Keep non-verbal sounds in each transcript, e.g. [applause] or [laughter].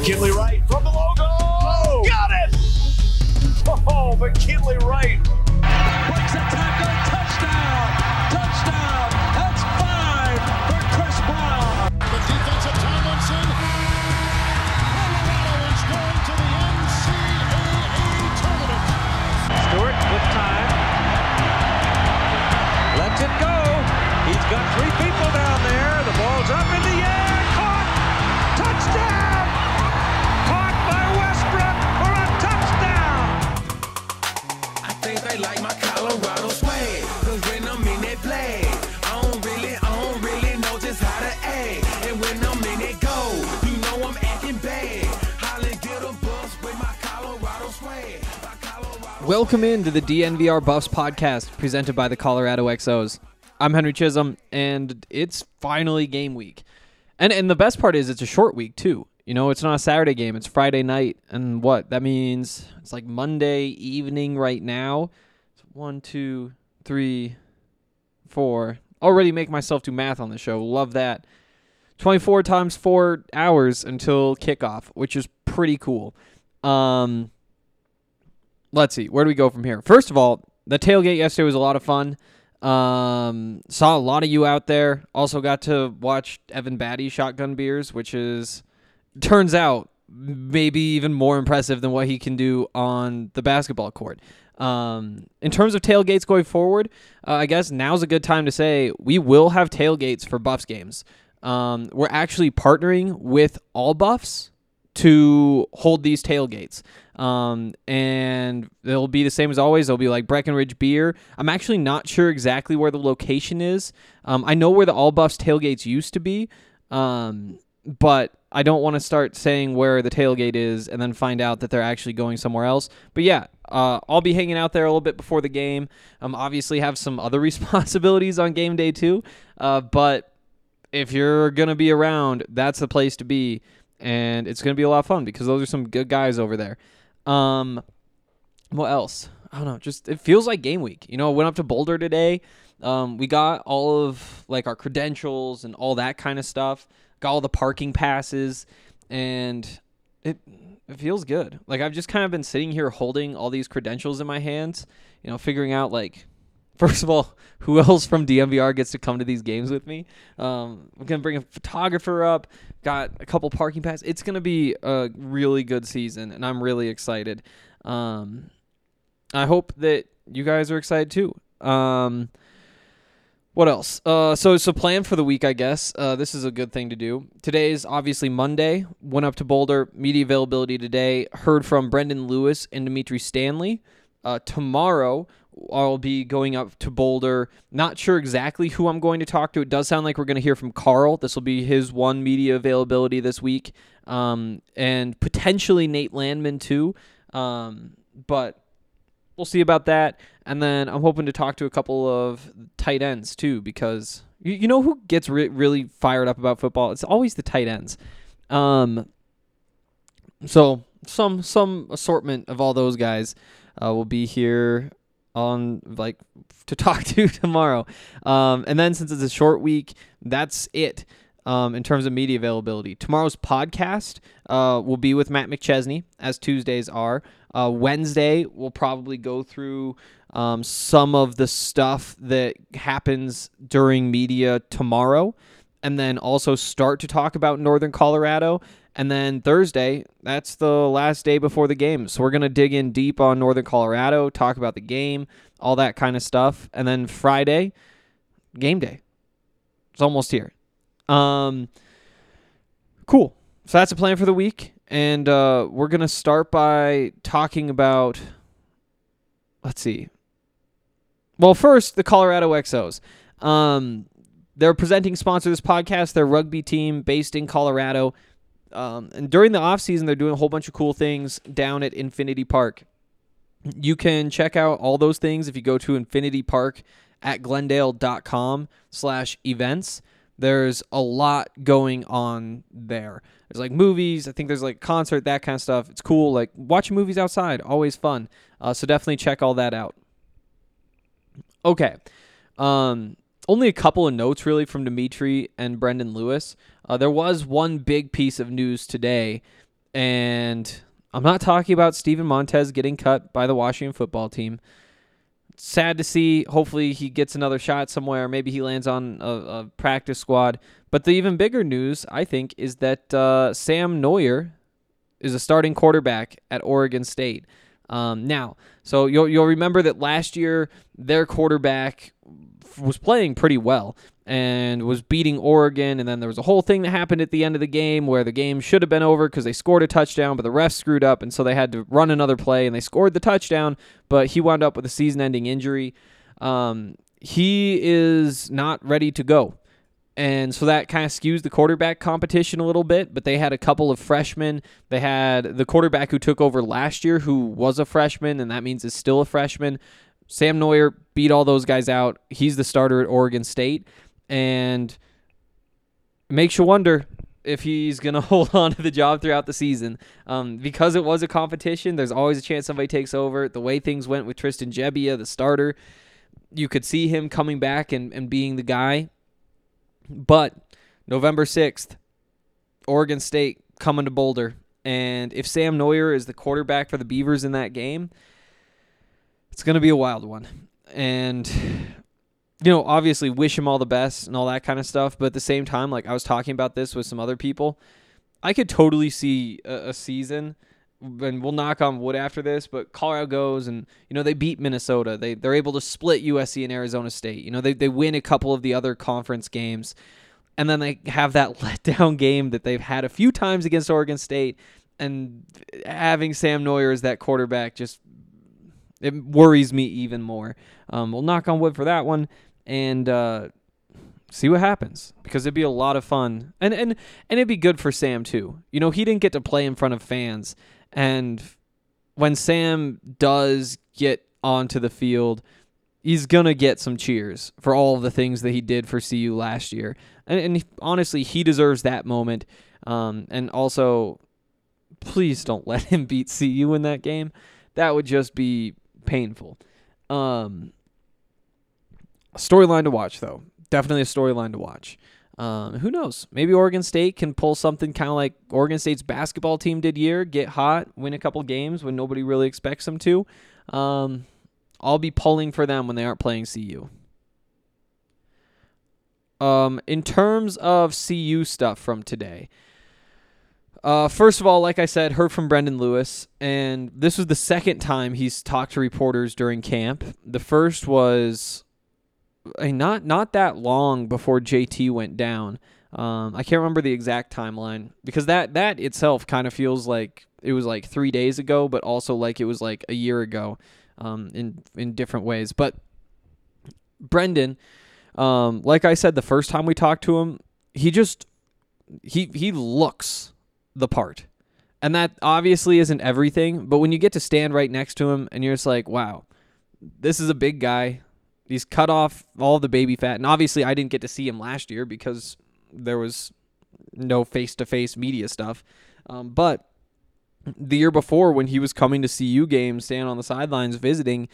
McKinley Wright from the logo. Oh, got it. Oh, McKinley Wright. Welcome into the DNVR Buffs podcast presented by the Colorado XOs. I'm Henry Chisholm, and it's finally game week. And and the best part is it's a short week too. You know, it's not a Saturday game; it's Friday night, and what that means it's like Monday evening right now. It's one, two, three, four. Already make myself do math on the show. Love that. 24 times four hours until kickoff, which is pretty cool. Um, let's see where do we go from here? First of all the tailgate yesterday was a lot of fun. Um saw a lot of you out there. Also got to watch Evan Battey shotgun beers which is turns out maybe even more impressive than what he can do on the basketball court. Um in terms of tailgates going forward uh, i guess now's a good time to say we will have tailgates for buffs games. Um we're actually partnering with all buffs to hold these tailgates. Um, and they'll be the same as always. They'll be like Breckenridge Beer. I'm actually not sure exactly where the location is. Um, I know where the All Buffs tailgates used to be, um, but I don't want to start saying where the tailgate is and then find out that they're actually going somewhere else. But yeah, uh, I'll be hanging out there a little bit before the game. Um, obviously have some [laughs] other responsibilities on game day too. Uh, but if you're gonna be around, that's the place to be and it's going to be a lot of fun because those are some good guys over there. Um, what else? I don't know. Just it feels like game week. You know, I went up to Boulder today. Um, we got all of like our credentials and all that kind of stuff. Got all the parking passes, and it it feels good. Like I've just kind of been sitting here holding all these credentials in my hands. You know, figuring out like First of all, [laughs] who else from DNVR gets to come to these games with me? Um, I'm gonna bring a photographer up. Got a couple parking passes. It's gonna be a really good season, and I'm really excited. Um, I hope that you guys are excited too. Um, what else? Uh, so so plan for the week, I guess. Uh, this is a good thing to do. Today is obviously Monday. Went up to Boulder. Media availability today. Heard from Brendan Lewis and Dimitri Stanley. Uh, tomorrow I'll be going up to Boulder. Not sure exactly who I'm going to talk to. It does sound like we're going to hear from Karl. This will be his one media availability this week, um, and potentially Nate Landman too. Um, but we'll see about that. And then I'm hoping to talk to a couple of tight ends too, because you, you know who gets re- really fired up about football? It's always the tight ends. Um, so some some assortment of all those guys uh, will be here on like to [laughs] talk to tomorrow. Um, and then since it's a short week, that's it. um, in terms of media availability. Tomorrow's podcast uh, will be with Matt McChesney, as Tuesdays are. Uh, Wednesday, we'll probably go through um, some of the stuff that happens during media tomorrow, and then also start to talk about Northern Colorado. And then Thursday, that's the last day before the game. So we're going to dig in deep on Northern Colorado, talk about the game, all that kind of stuff. And then Friday, game day. It's almost here. Um, cool. So that's a plan for the week. And uh, we're going to start by talking about, let's see. Well, first, the Colorado XOs. Um, they're presenting sponsor this podcast. They're rugby team based in Colorado. Um, and during the offseason, they're doing a whole bunch of cool things down at Infinity Park. You can check out all those things if you go to Infinity Park at glendale.com slash events. There's a lot going on there. There's like movies. I think there's like concert, that kind of stuff. It's cool. Like watching movies outside, always fun. Uh, so definitely check all that out. Okay. Um, only a couple of notes really from Dimitri and Brendan Lewis. Uh, there was one big piece of news today, and I'm not talking about Steven Montez getting cut by the Washington football team. Sad to see. Hopefully, he gets another shot somewhere. Maybe he lands on a, a practice squad. But the even bigger news, I think, is that uh, Sam Noyer is a starting quarterback at Oregon State. Um, now, so you'll you'll remember that last year their quarterback was playing pretty well and was beating Oregon. And then there was a whole thing that happened at the end of the game where the game should have been over because they scored a touchdown, but the ref screwed up. And so they had to run another play and they scored the touchdown, but he wound up with a season ending injury. Um, he is not ready to go. And so that kind of skews the quarterback competition a little bit, but they had a couple of freshmen. They had the quarterback who took over last year, who was a freshman, and that means is still a freshman. Sam Noyer beat all those guys out. He's the starter at Oregon State and makes you wonder if he's going [laughs] to hold on to the job throughout the season. Um, because it was a competition, there's always a chance somebody takes over. The way things went with Tristan Gebbia, the starter, you could see him coming back and, and being the guy. But November 6th, Oregon State coming to Boulder. And if Sam Noyer is the quarterback for the Beavers in that game, it's going to be a wild one. And you know, obviously wish him all the best and all that kind of stuff. But at the same time, like I was talking about this with some other people, I could totally see a, a season. And we'll knock on wood after this, but Colorado goes and you know they beat Minnesota. They they're able to split USC and Arizona State. You know they they win a couple of the other conference games, and then they have that [laughs] letdown game that they've had a few times against Oregon State. And having Sam Noyer as that quarterback just it worries me even more. Um, we'll knock on wood for that one and uh, see what happens because it'd be a lot of fun and and and it'd be good for Sam too. You know, he didn't get to play in front of fans, and when Sam does get onto the field, he's gonna get some cheers for all the things that he did for CU last year, and, and honestly, he deserves that moment. Um, and also, please don't [laughs] let him beat CU in that game. That would just be painful. Um, storyline to watch, though. Definitely a storyline to watch. Um, who knows? Maybe Oregon State can pull something kind of like Oregon State's basketball team did year, get hot, win a couple games when nobody really expects them to. Um, I'll be pulling for them when they aren't playing CU. Um, in terms of CU stuff from today, uh, first of all, like I said, heard from Brendan Lewis, and this was the second time he's talked to reporters during camp. The first was not not that long before JT went down. Um, I can't remember the exact timeline because that that itself kind of feels like it was like three days ago, but also like it was like a year ago, um, in in different ways. But Brendan, um, like I said, the first time we talked to him, he just he he looks the part. And that obviously isn't everything, but when you get to stand right next to him and you're just like, wow, this is a big guy. He's cut off all the baby fat. And obviously, I didn't get to see him last year because there was no face to face media stuff. Um, but the year before, when he was coming to CU games, standing on the sidelines visiting,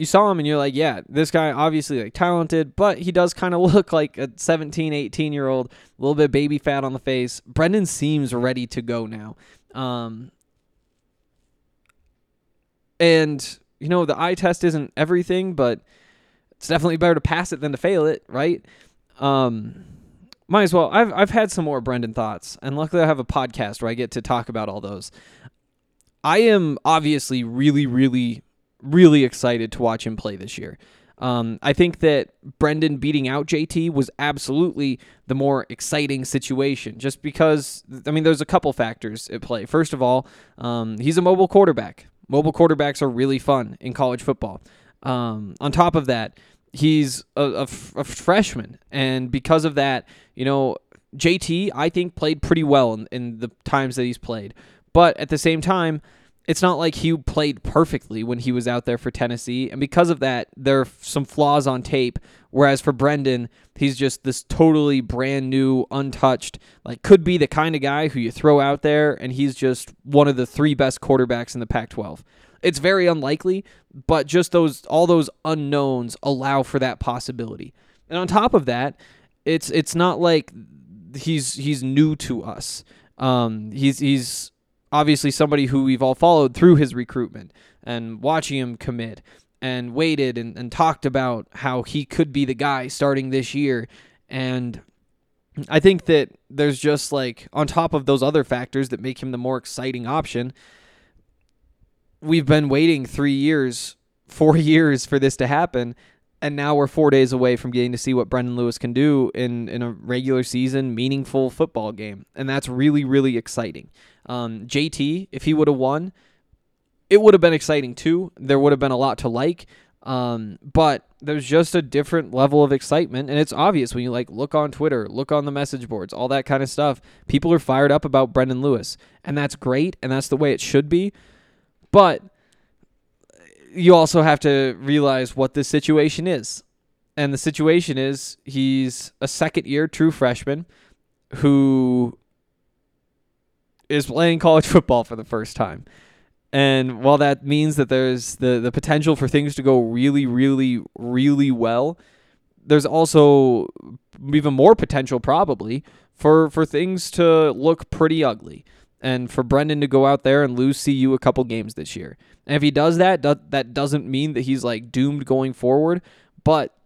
you saw him and you're like, yeah, this guy obviously like talented, but he does kind of [laughs] look like a 17, 18 year old, a little bit baby fat on the face. Brendan seems ready to go now. Um, and you know, the eye test isn't everything, but it's definitely better to pass it than to fail it, right? Um, might as well. I've I've had some more Brendan thoughts, and luckily I have a podcast where I get to talk about all those. I am obviously really, really, really excited to watch him play this year. Um, I think that Brendan beating out JT was absolutely the more exciting situation, just because, I mean, there's a couple factors at play. First of all, um, he's a mobile quarterback. Mobile quarterbacks are really fun in college football. Um, on top of that, he's a, freshman, and because of that, you know, JT I think played pretty well in, in the times that he's played, but at the same time, it's not like he played perfectly when he was out there for Tennessee, and because of that, there are some flaws on tape. Whereas for Brendan, he's just this totally brand new, untouched, like could be the kind of guy who you throw out there, and he's just one of the three best quarterbacks in the Pac-12. It's very unlikely, but just those all those unknowns allow for that possibility. And on top of that, it's it's not like he's he's new to us. Um, he's he's obviously somebody who we've all followed through his recruitment and watching him commit and waited and, and talked about how he could be the guy starting this year. And I think that there's just like, on top of those other factors that make him the more exciting option, we've been waiting three years, four [laughs] years for this to happen. And now we're four days away from getting to see what Brendan Lewis can do in, in a regular season, meaningful football game. And that's really, really exciting. Um, JT, if he would have won, it would have been exciting too. There would have been a lot to like. Um, but there's just a different level of excitement, and it's obvious when you like look on Twitter, look on the message boards, all that kind of stuff. People are fired up about Brendan Lewis, and that's great, and that's the way it should be. But you also have to realize what the situation is. And the situation is he's a second year true freshman who is playing college [laughs] football for the first time. And while that means that there's the, the potential for things to go really, really, really well, there's also even more potential probably for, for things to look pretty ugly and for Brendan to go out there and lose CU a couple games this year. And if he does that, that doesn't mean that he's like doomed going forward, but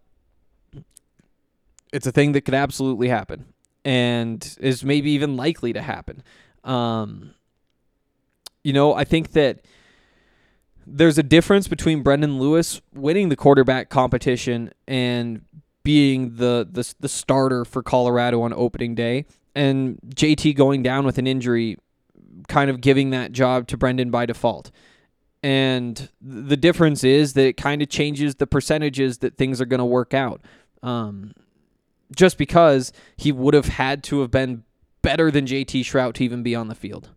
it's a thing that could absolutely happen and is maybe even likely to happen. Um, you know, I think that there's a difference between Brendan Lewis winning the quarterback competition and being the the, the starter for Colorado on opening day and JT going down with an injury kind of giving that job to Brendan by default. And the difference is that it kind of changes the percentages that things are going to work out. Um, just because he would have had to have been better than JT Shrout to even be on the field.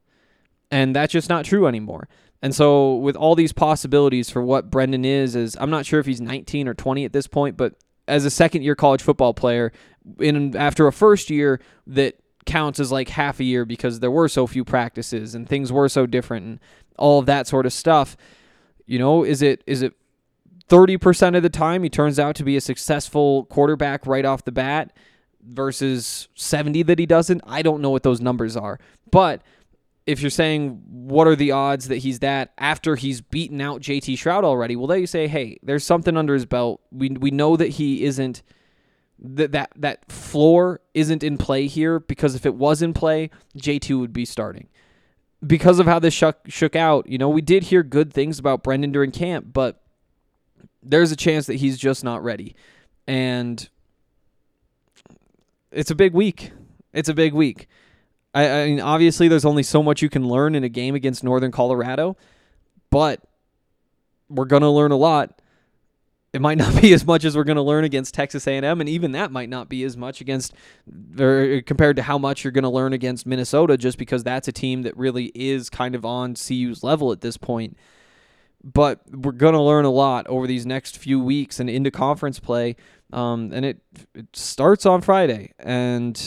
And that's just not true anymore. And so with all these possibilities for what Brendan is, is I'm not sure if he's 19 or 20 at this point, but as a second year college football player, in after a first year that counts as like half a year because there were so few practices and things were so different and all of that sort of stuff. You know, is it is it 30% of the time he turns out to be a successful quarterback right off the bat versus 70 that he doesn't? I don't know what those numbers are. But if you're saying what are the odds that he's that after he's beaten out JT Shrout already, well, then you say, hey, there's something under his belt. We we know that he isn't that that that floor isn't in play here because if it was in play, JT would be starting. Because of how this shook, shook out, you know, we did hear good things about Brendan during camp, but there's a chance that he's just not ready. And it's a big week. It's a big week. I, I mean, obviously, there's only so much you can learn in a game against Northern Colorado, but we're gonna learn a lot. It might not [laughs] be as much as we're going to learn against Texas A&M, and even that might not be as much against, or compared to how much you're going to learn against Minnesota, just because that's a team that really is kind of on CU's level at this point. But we're going to learn a lot over these next few weeks and into conference play, um, and it it starts on Friday. And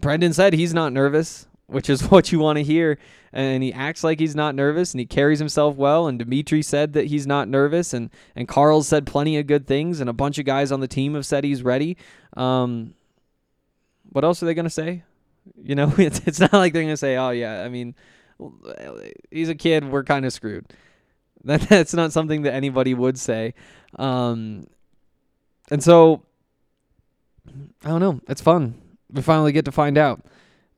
Brendan said he's not nervous. which is [laughs] what you want to hear. And he acts like he's not nervous and he carries himself well. And Dimitri said that he's not nervous. And, and Karl said plenty of good things. And a bunch of guys on the team have said he's ready. Um, what else are they going to say? You know, [laughs] it's, it's not like they're going to say, oh, yeah, I mean, he's a kid. We're kind of screwed. [laughs] That, that's not something that anybody would say. Um, and so, I don't know. It's fun. We finally get to find out.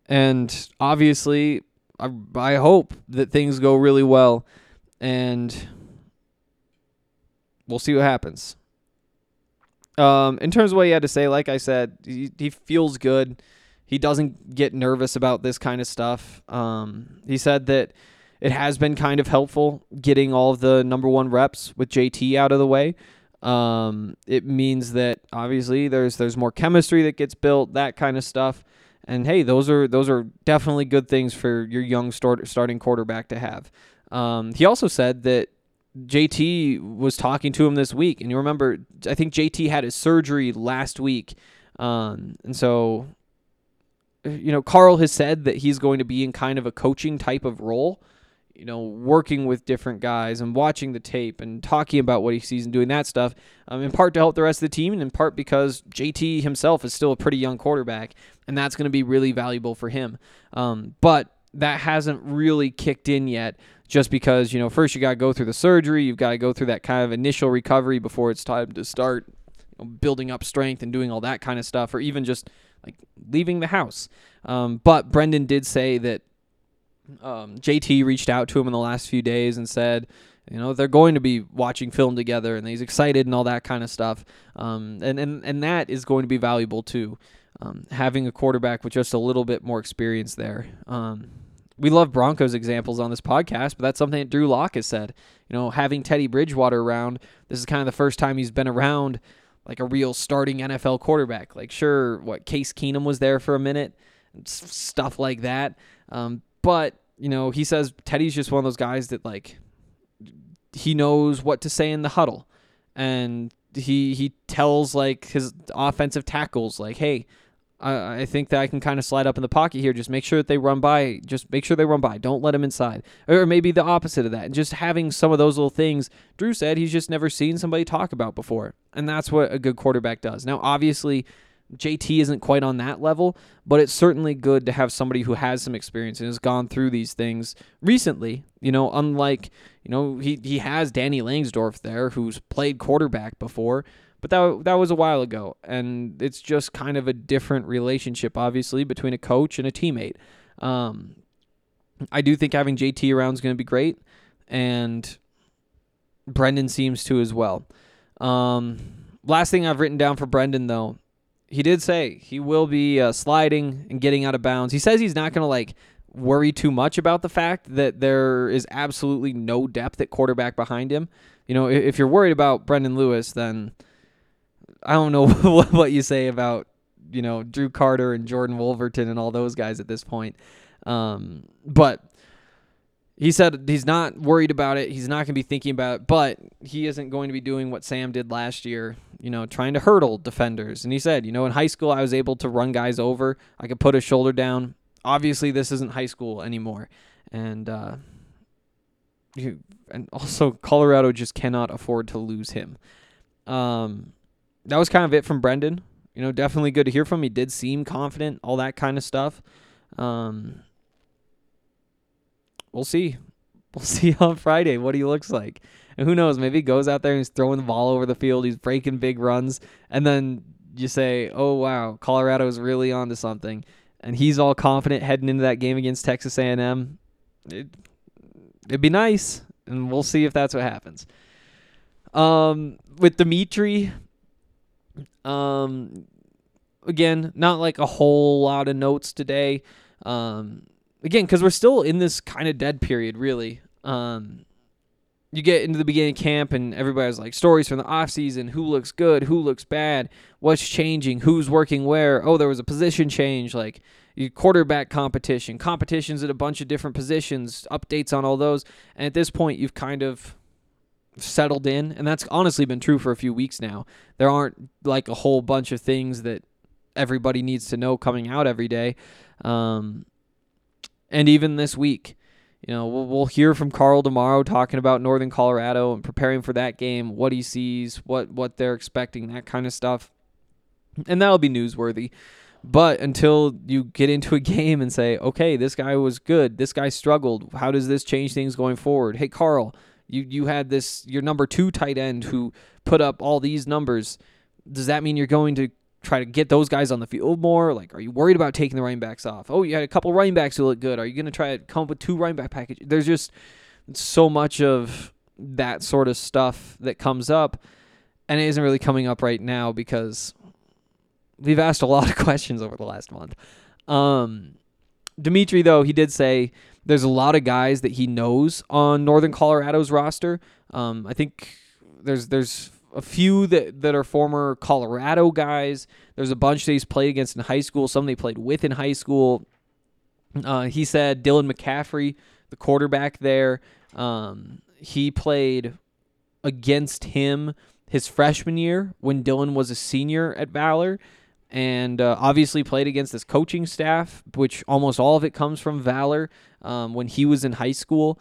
And obviously, I, I hope that things go really well. And we'll see what happens. Um, in terms of what he had to say, like I said, he, he feels good. He doesn't get nervous about this kind of stuff. Um, he said that it has been kind of helpful getting all of the number one reps with JT out of the way. Um, it means that obviously there's there's more chemistry that gets built, that kind of stuff. And hey, those are those are definitely good things for your young start, starting quarterback to have. Um, he also said that JT was talking to him this week, and you remember, I think JT had his surgery last week, um, and so you know, Karl has said that he's going to be in kind of a coaching type of role you know, working with different guys and watching the tape and talking about what he sees and doing that stuff, um, in part to help the rest of the team, and in part because JT himself is still a pretty young quarterback, and that's going to be really valuable for him. Um, but that hasn't really kicked in yet, just because, you know, first you got to go through the surgery, you've got to go through that kind of initial recovery before it's time to start you know, building up strength and doing all that kind of stuff, or even just like leaving the house. Um, but Brendan did say that um, JT reached out to him in the last few days and said, you know, they're going to be watching film together, and he's excited and all that kind of stuff. Um, and and and that is going to be valuable too. Um, having a quarterback with just a little bit more experience there. Um, we love Broncos examples on this podcast, but that's something that Drew Lock has said. You know, having Teddy Bridgewater around, this is kind of the first time he's been around like a real starting NFL quarterback. Like, sure, what Case Keenum was there for a minute, stuff like that. Um, but you know, he says Teddy's just one of those guys that like he knows what to say in the huddle, and he he tells like his offensive tackles like, hey. I, think that I can kind of slide up in the pocket here. Just make sure that they run by. Just make sure they run by. Don't let them inside. Or maybe the opposite of that. And just having some of those little things. Drew said he's just never seen somebody talk about before. And that's what a good quarterback does. Now, obviously, JT isn't quite on that level, but it's certainly good to have somebody who has some experience and has gone through these things recently. You know, unlike, you know, he, he has Danny Langsdorf there who's played quarterback before, but that, that was a while ago. And it's just kind of a different relationship, obviously, between a coach and a teammate. Um, I do think having JT around is going to be great, and Brendan seems to as well. Um, last thing I've written down for Brendan, though, he did say he will be uh, sliding and getting out of bounds. He says he's not going to like worry too much about the fact that there is absolutely no depth at quarterback behind him. You know, if you're worried about Brendan Lewis, then I don't know [laughs] what you say about you know Drew Carter and Jordan Wolverton and all those guys at this point. Um, but he said he's not worried about it. He's not going to be thinking about it, but he isn't going to be doing what Sam did last year, you know, trying to hurdle defenders. And he said, you know, in high school, I was able to run guys over. I could put a shoulder down. Obviously, this isn't high school anymore. And, uh, you, and also, Colorado just cannot afford to lose him. Um, that was kind of it from Brendan. You know, definitely good to hear from. He did seem confident, all that kind of stuff. Um, we'll see. [laughs] We'll see on Friday what he looks like. And who knows, maybe he goes out there and he's throwing the ball over the field, he's breaking big runs, and then you say, "Oh wow, Colorado's really onto something." And he's all confident heading into that game against Texas A&M. It, it'd be nice, and we'll see if that's what happens. Um, with Dimitri, um, again, not like a whole lot of notes today. Um, again, because we're still in this kind of dead period, really. Um, you get into the beginning of camp and everybody's like stories from the off season. Who looks good? Who looks bad? What's changing? Who's working where? Oh there was a position change like quarterback competition. Competitions at a bunch of different positions updates on all those. And at this point you've kind of settled in and that's honestly been true for a few weeks now there aren't like a whole bunch of things that everybody needs to know coming out every day um, And even this week, you know, we'll, we'll hear from Karl tomorrow talking about Northern Colorado and preparing for that game, what he sees, what what they're expecting, that kind of stuff. And that'll be newsworthy. But until you get into a [laughs] game and say, okay, this guy was good, this guy struggled, how does this change things going forward? Hey, Karl, you, you had this, your number two tight end who put up all these numbers. Does that mean you're going to try to get those guys on the field more? Like, are you worried about taking the running backs off? Oh, you had a couple running backs who look good. Are you going to try to come up with two running back packages? There's just so much of that sort of stuff that comes up, and it isn't really coming up right now because we've asked a lot of [laughs] questions over the last month. Um, Dimitri, though, he did say there's a lot of guys that he knows on Northern Colorado's roster. Um, I think there's there's a few that, that are former Colorado guys. There's a bunch that he's played against in high school. Some they played with in high school. Uh, he said Dylan McCaffrey, the quarterback there, um, he played against him his freshman year when Dylan was a senior at Valor and uh, obviously played against this coaching staff, which almost all of it comes from Valor um, when he was in high school.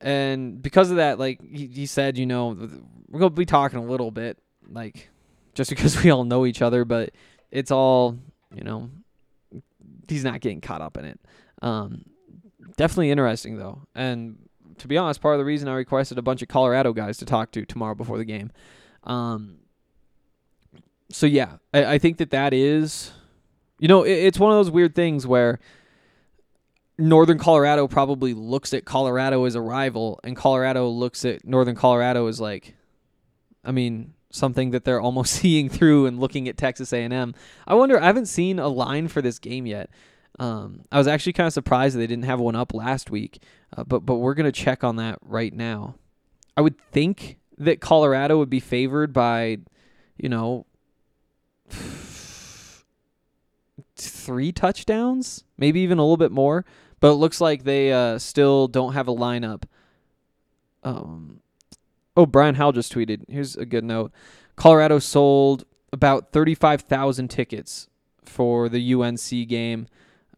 And because of that, like he, he said, you know, we're going to be talking a little bit, like just [laughs] because we all know each other, but it's all, you know, he's not getting caught up in it. Um, definitely interesting, though. And to be honest, part of the reason I requested a bunch of Colorado guys to talk to tomorrow before the game. Um, so yeah, I, I think that that is, you know, it, it's one of those weird things where Northern Colorado probably looks at Colorado as a rival, and Colorado looks at Northern Colorado as like, I mean, something that they're [laughs] almost seeing through and looking at Texas A&M. I wonder. I haven't seen a line for this game yet. Um, I was actually kind of surprised that they didn't have one up last week, uh, but but we're gonna check on that right now. I would think that Colorado would be favored by, you know, three touchdowns, maybe even a little bit more. But it looks like they uh, still don't have a lineup. Um, oh, Brian Howell just tweeted. Here's a good note. Colorado sold about 35,000 tickets for the UNC game.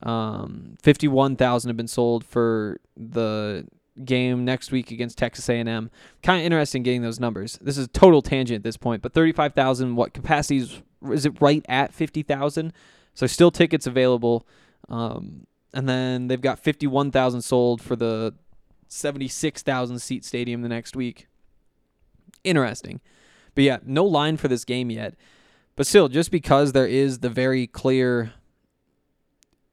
Um, 51,000 have been sold for the game next week against Texas A&M. Kind of interesting getting those numbers. This is total tangent at this point, but 35,000 what capacities is it right at 50,000? So still tickets available. Um, and then they've got 51,000 sold for the 76,000 seat stadium the next week. Interesting. But yeah, no line for this game yet. But still, just because there is the very clear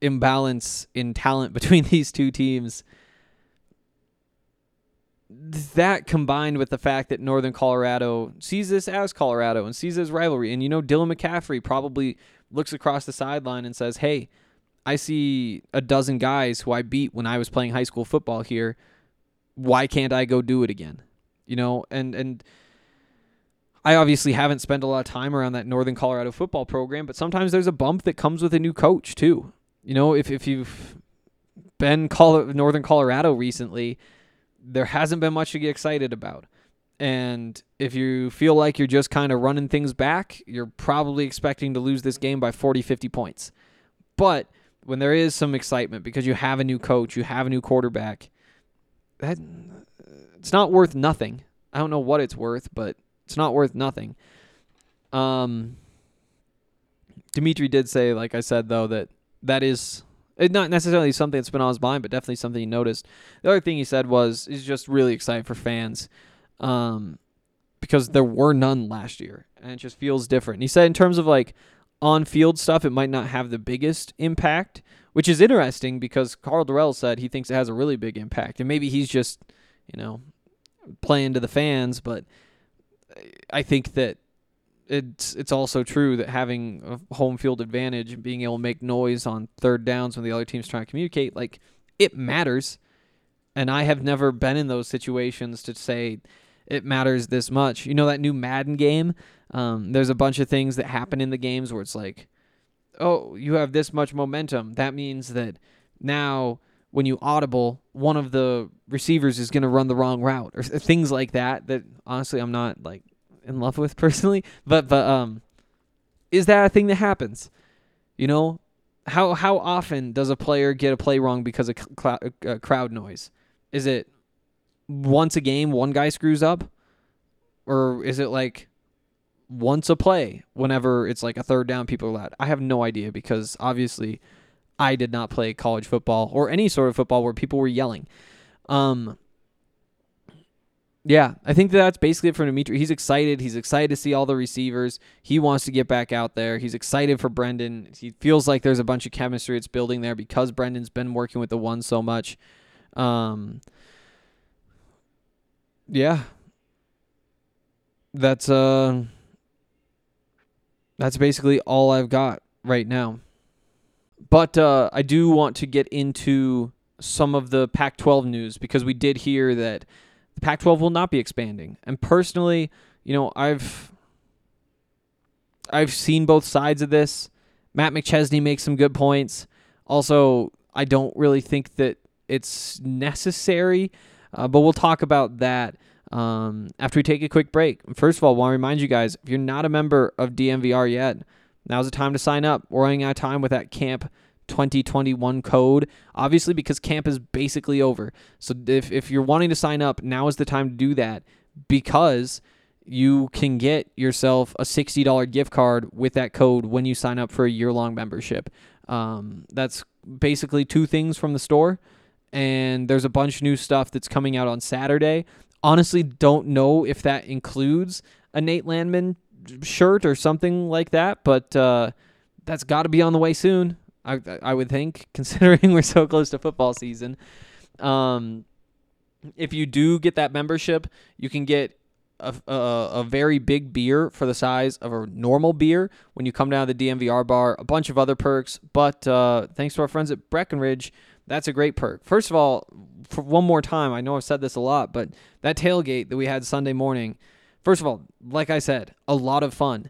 imbalance in talent [laughs] between these two teams, that combined with the fact that Northern Colorado sees this as Colorado and sees this rivalry, and you know Dylan McCaffrey probably looks across the sideline and says, "Hey, I see a dozen guys who I beat when I was playing high school football here. Why can't I go do it again?" You know, and and I obviously haven't spent a lot of time around that Northern Colorado football program, but sometimes there's a bump that comes with a new coach too. You know, if if you've been Northern Colorado recently there hasn't been much to get excited about. And if you feel like you're just kind of running things back, you're probably expecting to lose this game by 40, 50 points. But when there is some excitement because you have a new coach, you have a new quarterback, that it's not worth nothing. I don't know what it's worth, but it's not worth nothing. Um Dimitri did say like I said though that that is not necessarily something that's been on his mind, but definitely something he noticed. The other thing he said was he's just really excited for fans um, because there were none last year, and it just feels different. He said in terms of like on field stuff, it might not have the biggest impact, which is interesting because Karl Dorrell said he thinks it has a really big impact, and maybe he's just you know playing to the fans, but I think that it's it's also true that having a home field advantage, and being able to make noise on third downs when the other team's trying to communicate, like it matters. And I have never been in those situations to say it matters this much. You know that new Madden game? Um, there's a bunch of things that happen in the games where it's like, oh, you have this much momentum. That means that now when you audible, one of the receivers is going to run the wrong route or [laughs] things like that. That honestly, I'm not like in love with personally, but but um, is that a thing that happens? You know, how how often does a player get a play wrong because of cl- uh, crowd noise? Is it once a game one guy screws up, or is it like once a play whenever it's like a third down people are loud? I have no idea because obviously I did not play college football or any sort of football where people were yelling. Um, yeah, I think that's basically it for Dimitri. He's excited. He's excited to see all the receivers. He wants to get back out there. He's excited for Brendan. He feels like there's a bunch of chemistry that's building there because Brendan's been working with the one so much. Um, yeah, that's uh, that's basically all I've got right now. But uh, I do want to get into some of the Pac-12 news because we did hear that the Pac 12 will not be expanding. And personally, you know, I've I've seen both sides of this. Matt McChesney makes some good points. Also, I don't really think that it's necessary, uh, but we'll talk about that um, after we take a quick break. First of all, I want to remind you guys if you're not a member of DNVR yet, now's the time to sign up. We're running out of time with that camp 2021 code. Obviously, because camp is basically over. So if, if you're wanting to sign up, now is the time to do that because you can get yourself a $60 gift card with that code when you sign up for a year long membership. Um, that's basically two things from the store. And there's a bunch of new stuff that's coming out on Saturday. Honestly, don't know if that includes a Nate Landman shirt or something like that, but uh, that's got to be on the way soon. I I would think, [laughs] considering we're so close to football season. Um, if you do get that membership, you can get a, a, a, very big beer for the size of a normal beer when you come down to the DNVR bar. A bunch of other perks, but uh, thanks to our friends at Breckenridge, that's a great perk. First of all, for one more time, I know I've said this a lot, but that tailgate that we had Sunday morning, first of all, like I said, a lot of fun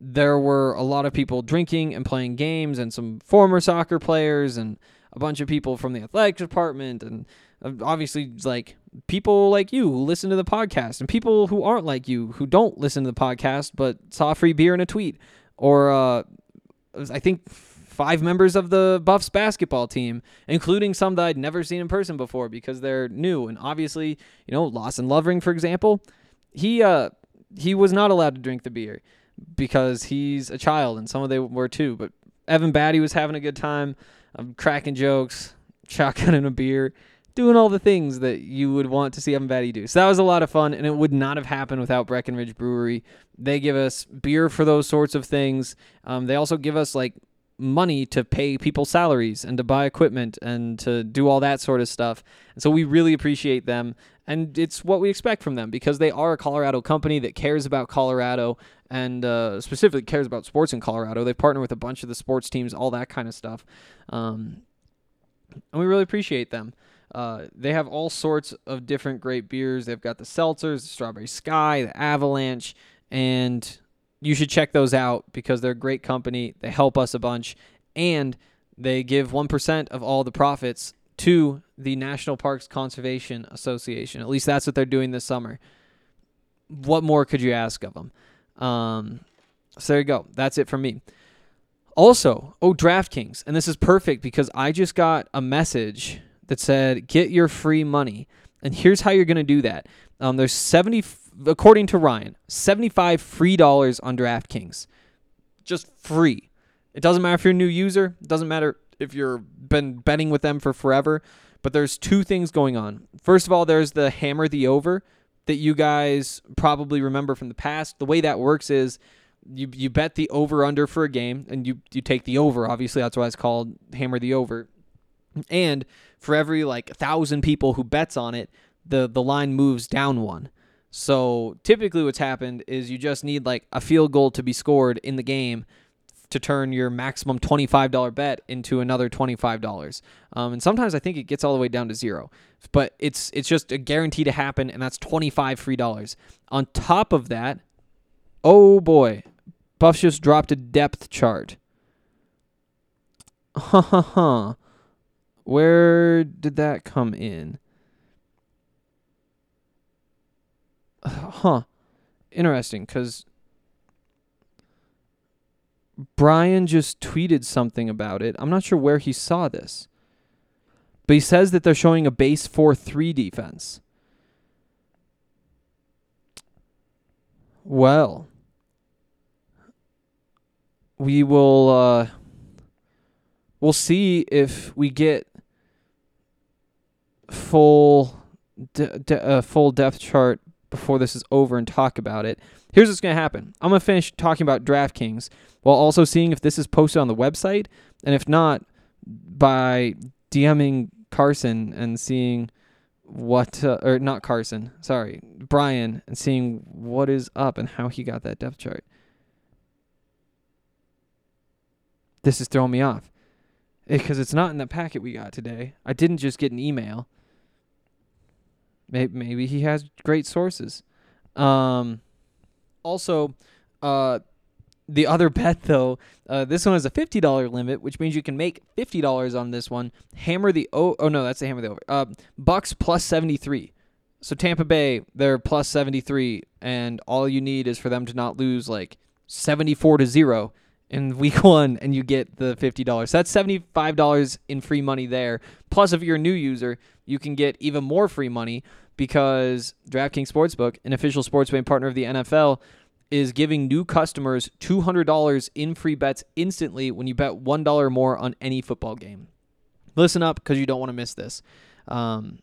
there were a lot of people drinking and playing games, and some former soccer players, and a bunch of people from the athletic department, and uh, obviously like people like you who listen to the podcast, and people who aren't like you who don't listen to the podcast but saw free beer in a tweet, or uh, I think five members of the Buffs basketball team, including some that I'd never seen in person before because they're new. And obviously, you know, Lawson Lovering, for example, he uh he was not allowed to drink the beer because he's a child, and some of them were too. But Evan Battey was having a good time, um, cracking jokes, [laughs] shotgunning a beer, doing all the things that you would want to see Evan Batty do. So that was a lot of fun, and it would not have happened without Breckenridge Brewery. They give us beer for those sorts of things. Um, they also give us like money to pay people's salaries and to buy equipment and to do all that sort of stuff. And so we really appreciate them. And it's what we expect from them because they are a Colorado company that cares about Colorado and uh, specifically cares about sports in Colorado. They partner with a bunch of the sports teams, all that kind of stuff. Um, and we really appreciate them. Uh, they have all sorts of different great beers. They've got the seltzers, the Strawberry Sky, the Avalanche, and you should check those out because they're a great company. They help us a bunch, and they give 1% of all the profits to the National Parks Conservation Association. At least that's what they're doing this summer. What more could you ask of them? Um, so there you go. That's it from me. Also, oh, DraftKings. And this is perfect because I just got a message that said, get your free money. And here's how you're going to do that. Um, there's 70, according to Ryan, 75 free dollars on DraftKings. Just free. It doesn't matter if you're a new user. It doesn't matter if you've been betting with them for forever. But there's two things going on. First of all, there's the hammer the over, that you guys probably remember from the past. The way that works is you you bet the over under for a game and you you take the over. Obviously, that's why it's called hammer the over. And for every like thousand people who bets on it, the the line moves down one. So typically, what's happened is you just need like a field goal to be scored in the game to turn your maximum $25 bet into another $25. Um, and sometimes I think it gets all the way down to zero. But it's it's just a guarantee to happen, and that's 25 free dollars. On top of that, oh boy, Buffs just dropped a depth chart. Ha ha ha. Where did that come in? [sighs] Huh. Interesting, because Brian just tweeted something about it. I'm not sure where he saw this. But he says that they're showing a base 4 3 defense. Well, we will uh we'll see if we get full de- de- uh, full depth chart before this is over and talk about it. Here's what's going to happen. I'm going to finish talking about DraftKings while also seeing if this is posted on the website and if not by DMing Carson and seeing what uh, or not Carson, sorry, Brian and seeing what is up and how he got that depth chart. This is throwing me off because it's not in the packet we got today. I didn't just get an email. Maybe, maybe he has great sources. Um, also, uh, the other [laughs] bet though, uh, this one has a fifty dollar limit, which means you can make fifty dollars on this one. Hammer the oh oh no, that's the hammer the over. Uh, Bucks plus seventy three. So Tampa Bay, they're plus seventy three, and all you need is for them to not lose like seventy four to zero in week [laughs] one, and you get the fifty dollars. So that's seventy five dollars in free money there. Plus, if you're a new user, you can get even more free money because DraftKings Sportsbook, an official sports betting partner of the NFL, is giving new customers $200 in free bets instantly when you bet $1 more on any football game. Listen up because you don't want to miss this. Um,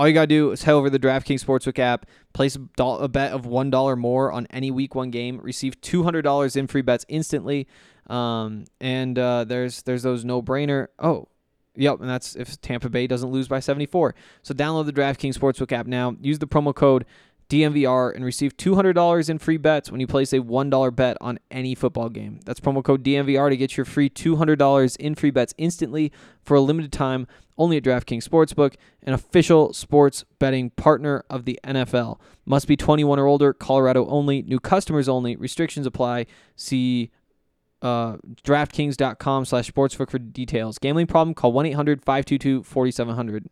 all you got to do is head over to the DraftKings Sportsbook app, place a, bet of $1 more on any week one game, receive $200 in free bets instantly. Um, and uh, there's there's those no brainer. Oh, Yep, and that's if Tampa Bay doesn't lose by 74. So download the DraftKings Sportsbook app now. Use the promo code DNVR and receive $200 in free bets when you place a $1 bet on any football game. That's promo code DNVR to get your free $200 in free bets instantly for a limited time only at DraftKings Sportsbook, an official sports betting partner of the NFL. Must be 21 or older, Colorado only, new customers only, restrictions apply. See uh, DraftKings.com slash sportsbook for details. Gambling problem? Call 1-800-522-4700.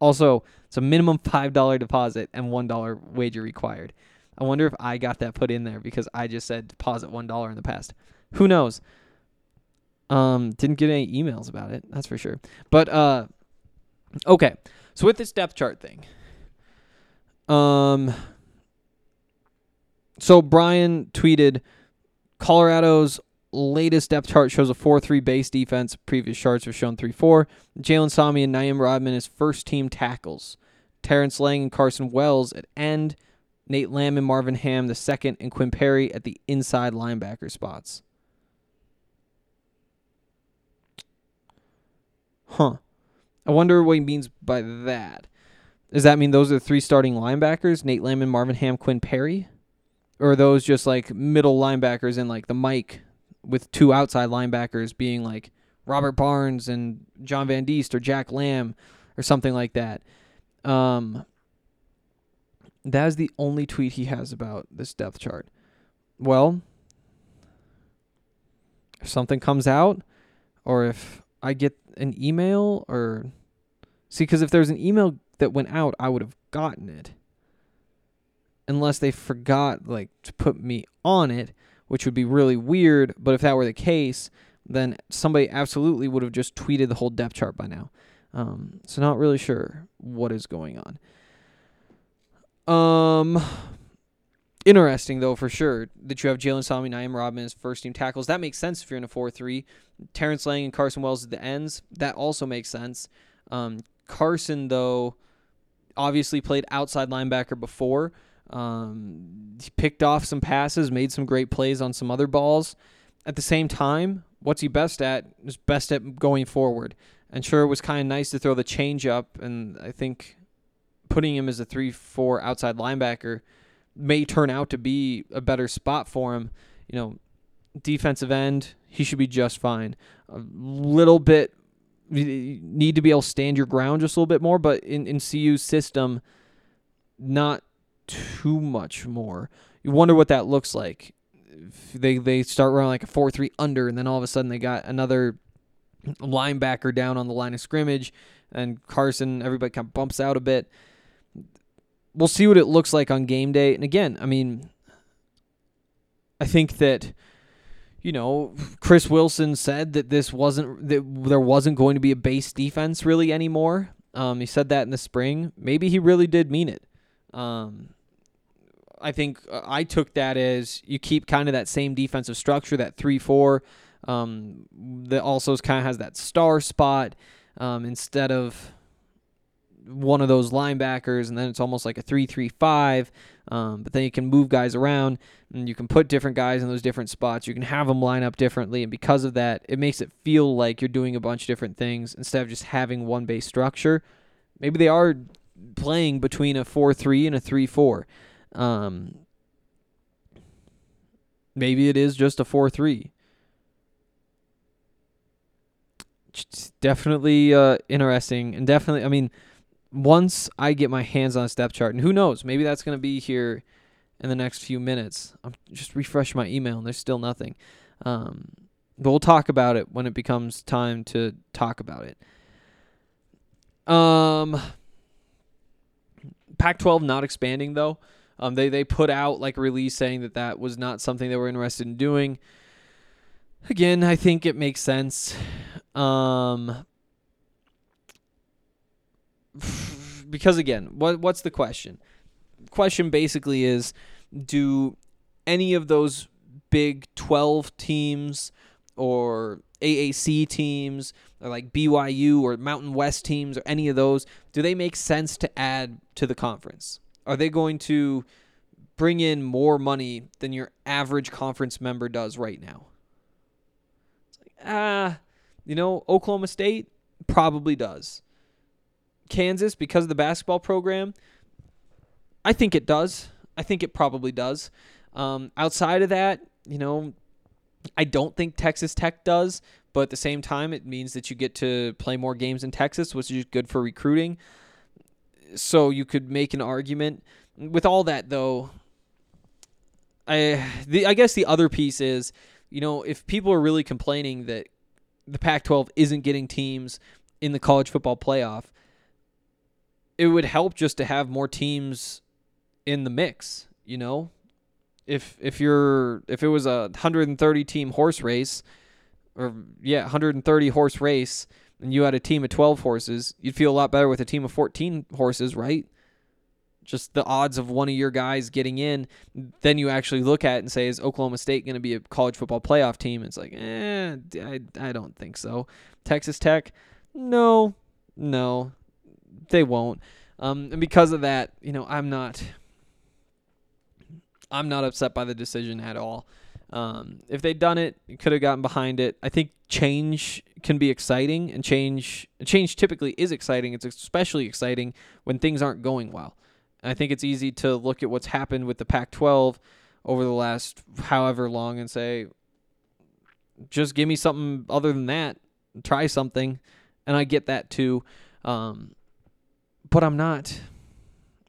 Also, it's a minimum [laughs] $5 deposit and $1 wager required. I wonder if I got that put in there because I just said deposit $1 in the past. Who knows? Um, didn't get any emails about it, that's for sure. But uh okay. So with this depth chart thing. Um so Brian tweeted Colorado's latest depth chart shows a 4-3 base defense. Previous charts have shown 3-4. Jalen Sami and Naeem Rodman as first team tackles. Terrence Lang and Carson Wells at end. Nate Landman and Marvin Ham the second, and Quinn Perry at the inside linebacker spots. Huh. I wonder what he means by that. Does that mean those are the three starting linebackers? Nate Landman and Marvin Ham, Quinn Perry? Or are those just like middle linebackers and like the Mike with two outside linebackers being like Robert Barnes and John Van Diest or Jack Lamb or something like that? Um, that is the only tweet he has about this depth chart. Well, if something comes out or if I get an email or see because if there's an email that went out, I would have gotten it. Unless they forgot like to put me on it, which would be really weird, but if that were the case, then somebody absolutely would have just tweeted the whole depth chart by now. Um, so not really sure what is going on. Um, interesting though for sure that you have Jalen Sami, Naeem Rodman as first team tackles. That makes sense if you're in a four three. Terrence Lang and Carson Wells at the ends. That also makes sense. Um, Carson though, obviously played outside linebacker before. Um, he picked off some passes, made some great plays on some other balls. At the same time, what's he best at? Is best at going forward. And sure, it was kind of nice to throw the change up, and I think putting him as a three-four outside linebacker may turn out to be a better spot for him. You know, defensive end, he should be just fine. A little bit you need to be able to stand your ground just a little bit more, but in in CU's system, not too much more. You wonder what that looks like. They they start running like a four three under, and then all of a sudden they got another linebacker down on the line of scrimmage, and Carson everybody kind of bumps out a bit. We'll see what it looks like on game day. And again, I mean, I think that you know, Chris Wilson said that this wasn't that there wasn't going to be a base defense really anymore. Um, he said that in the spring. Maybe he really did mean it. Um, I think uh, I took that as you keep kind of that same defensive structure, that three four. Um, that also kind of has that star spot um, instead of one of those linebackers, and then it's almost like a three-three-five. Um, but then you can move guys around, and you can put different guys in those different spots. You can have them line up differently, and because of that, it makes it feel like you're doing a bunch of different things instead of just having one base structure. Maybe they are playing between a four-three and a three-four. Um, maybe it is just a four-three. Definitely uh, interesting, and definitely, I mean once I get my hands on a depth chart, and who knows, maybe that's going to be here in the next few minutes. I'm just refresh my email, and there's still nothing. Um, but we'll talk about it when it becomes time to talk about it. Um, Pac-12 not expanding though. Um, they they put out like a release saying that that was not something they were interested in doing. Again, I think it makes sense. Um, [sighs] because again, what what's the question? Question basically is do any of those big 12 teams or AAC teams or like BYU or Mountain West teams or any of those do they make sense to add to the conference? Are they going to bring in more money than your average conference member does right now? It's like, ah, you know, Oklahoma State probably does. Kansas because of the basketball program? I think it does. I think it probably does. Um, outside of that, you know, I don't think Texas Tech does, but at the same time, it means that you get to play more games in Texas, which is good for recruiting. So you could make an argument. With all that, though, I the I guess the other piece is, you know, if people are really complaining that the Pac-12 isn't getting teams in the college football playoff, it would help just to have more teams in the mix, you know? If if you're if it was a 130 team horse race or yeah, 130 horse race and you had a team of 12 horses, you'd feel a lot better with a team of 14 horses, right? Just the odds of one of your guys getting in, then you actually look at it and say, is Oklahoma State going to be a college football playoff team? It's like, eh, I, I don't think so. Texas Tech, no, no they won't. Um, and because of that, you know, I'm not I'm not upset by the decision at all. Um, if they'd done it, could have gotten behind it. I think change can be exciting, and change change typically is exciting. It's especially exciting when things aren't going well. And I think it's easy to look at what's happened with the Pac-12 over the last however long and say, just give me something other than that. Try something, and I get that too. Um, but I'm not.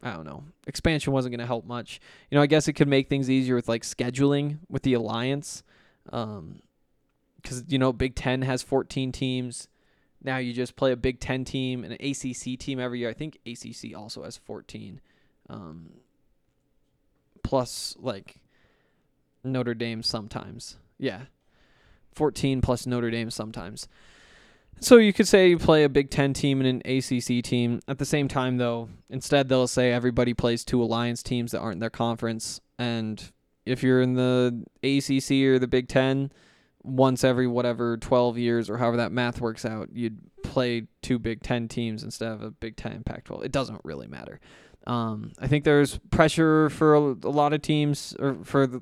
I don't know. Expansion wasn't going to help much. You know, I guess it could make things easier with like scheduling with the alliance. Um, because you know Big Ten has 14 teams. Now you just play a Big Ten team and an ACC team every year. I think ACC also has 14. Um, plus like Notre Dame sometimes. Yeah. 14 plus Notre Dame sometimes. So you could say you play a Big Ten team and an ACC team. At the same time, though, instead they'll say everybody plays two alliance teams that aren't in their conference. And if you're in the ACC or the Big Ten, once every whatever 12 years or however that math works out, you'd play two Big Ten teams instead of a Big Ten Pac 12. It doesn't really matter. Um, I think there's pressure for a, a lot of teams or for the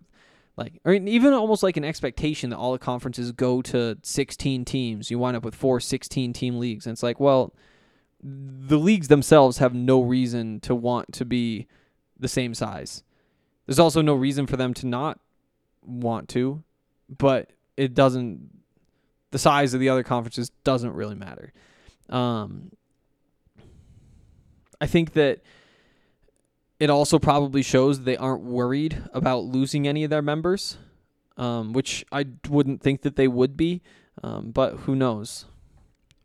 like or even almost like an expectation that all the conferences go to 16 teams you wind up with four 16 team leagues and it's like well the leagues themselves have no reason to want to be the same size there's also no reason for them to not want to but it doesn't the size of the other conferences doesn't really matter um i think that it also probably shows they aren't worried about losing any of their members, um, which I wouldn't think that they would be, um, but who knows?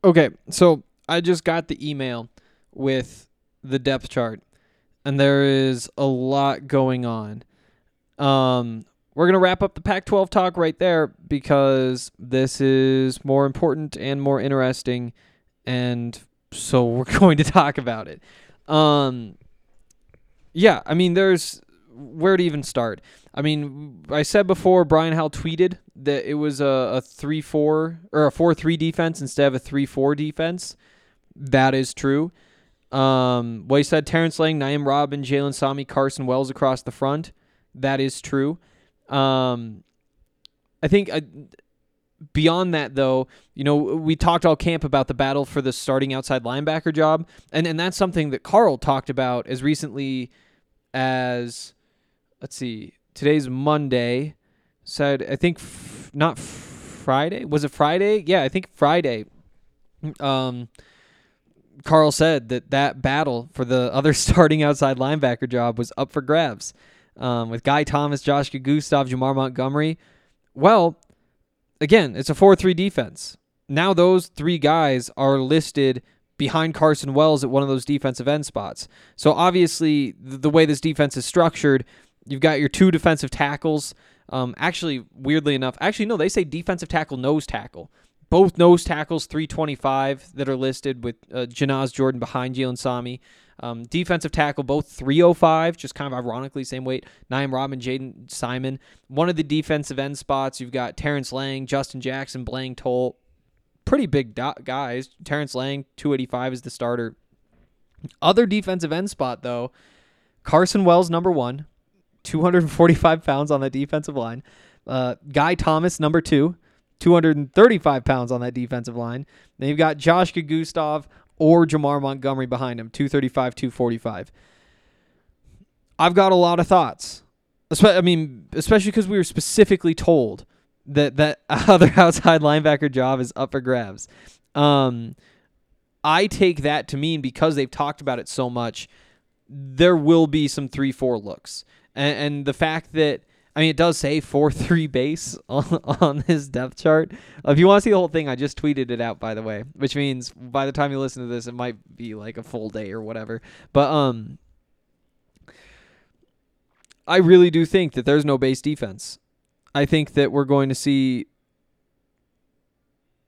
Okay, so I just got the email with the depth chart, and there is a lot going on. Um, we're going to wrap up the Pac 12 talk right there because this is more important and more interesting. And so [laughs] we're going to talk about it. Um, yeah, I mean, there's where to even start. I mean, I said before, Brian Howell tweeted that it was a, a 3 4 or a 4 3 defense instead of a 3 4 defense. That is true. Um, well, he said Terrence Lang, Naeem Rodman, Jalen Sami, Carson Wells across the front. That is true. Um, I think uh, beyond that, though, you know, we talked all camp about the battle for the starting outside linebacker job, and and that's something that Karl talked about as recently as let's see, today's Monday. Said I think f- not Friday. Was it Friday? Yeah, I think Friday. Um, Karl said that that battle for the other [laughs] starting outside linebacker job was up for grabs. Um, with Guy Thomas, Joshka Gustav, Jamar Montgomery. Well, again, it's a 4 3 defense. Now those three guys are listed behind Carson Wells at one of those defensive end spots. So obviously, the way this defense is structured, you've got your two defensive tackles. Um, actually, weirdly enough, actually, no, they say defensive tackle, nose tackle. Both nose tackles, 325 that are listed with uh, Janaz Jordan behind Jalen Sami. Um, defensive tackle, both 305, just kind of ironically same weight. Naeem Rodman, Jaden Simon. One of the defensive end spots, you've got Terrence Lang, Justin Jackson, Blaine Toll. Pretty big guys. Terrence Lang, 285 is the starter. Other defensive end spot, though, Carson Wells, number one, 245 pounds on that defensive line. Uh, Guy Thomas, number two, 235 pounds on that defensive line. Then you've got Joshka Gustav or Jamar Montgomery behind him, 235, 245. I've got a lot of thoughts. I mean, especially because we were specifically told that that [laughs] other outside linebacker job is up for grabs. Um, I take that to mean because they've talked about it so much, there will be some three four looks, and, and the fact that I mean it does say four three base [laughs] on, on this depth chart. If you want to see the whole thing, I just tweeted it out by the way, which means by the time you listen to this, it might be like a full day or whatever. But um, I really do think that there's no base defense. I think that we're going to see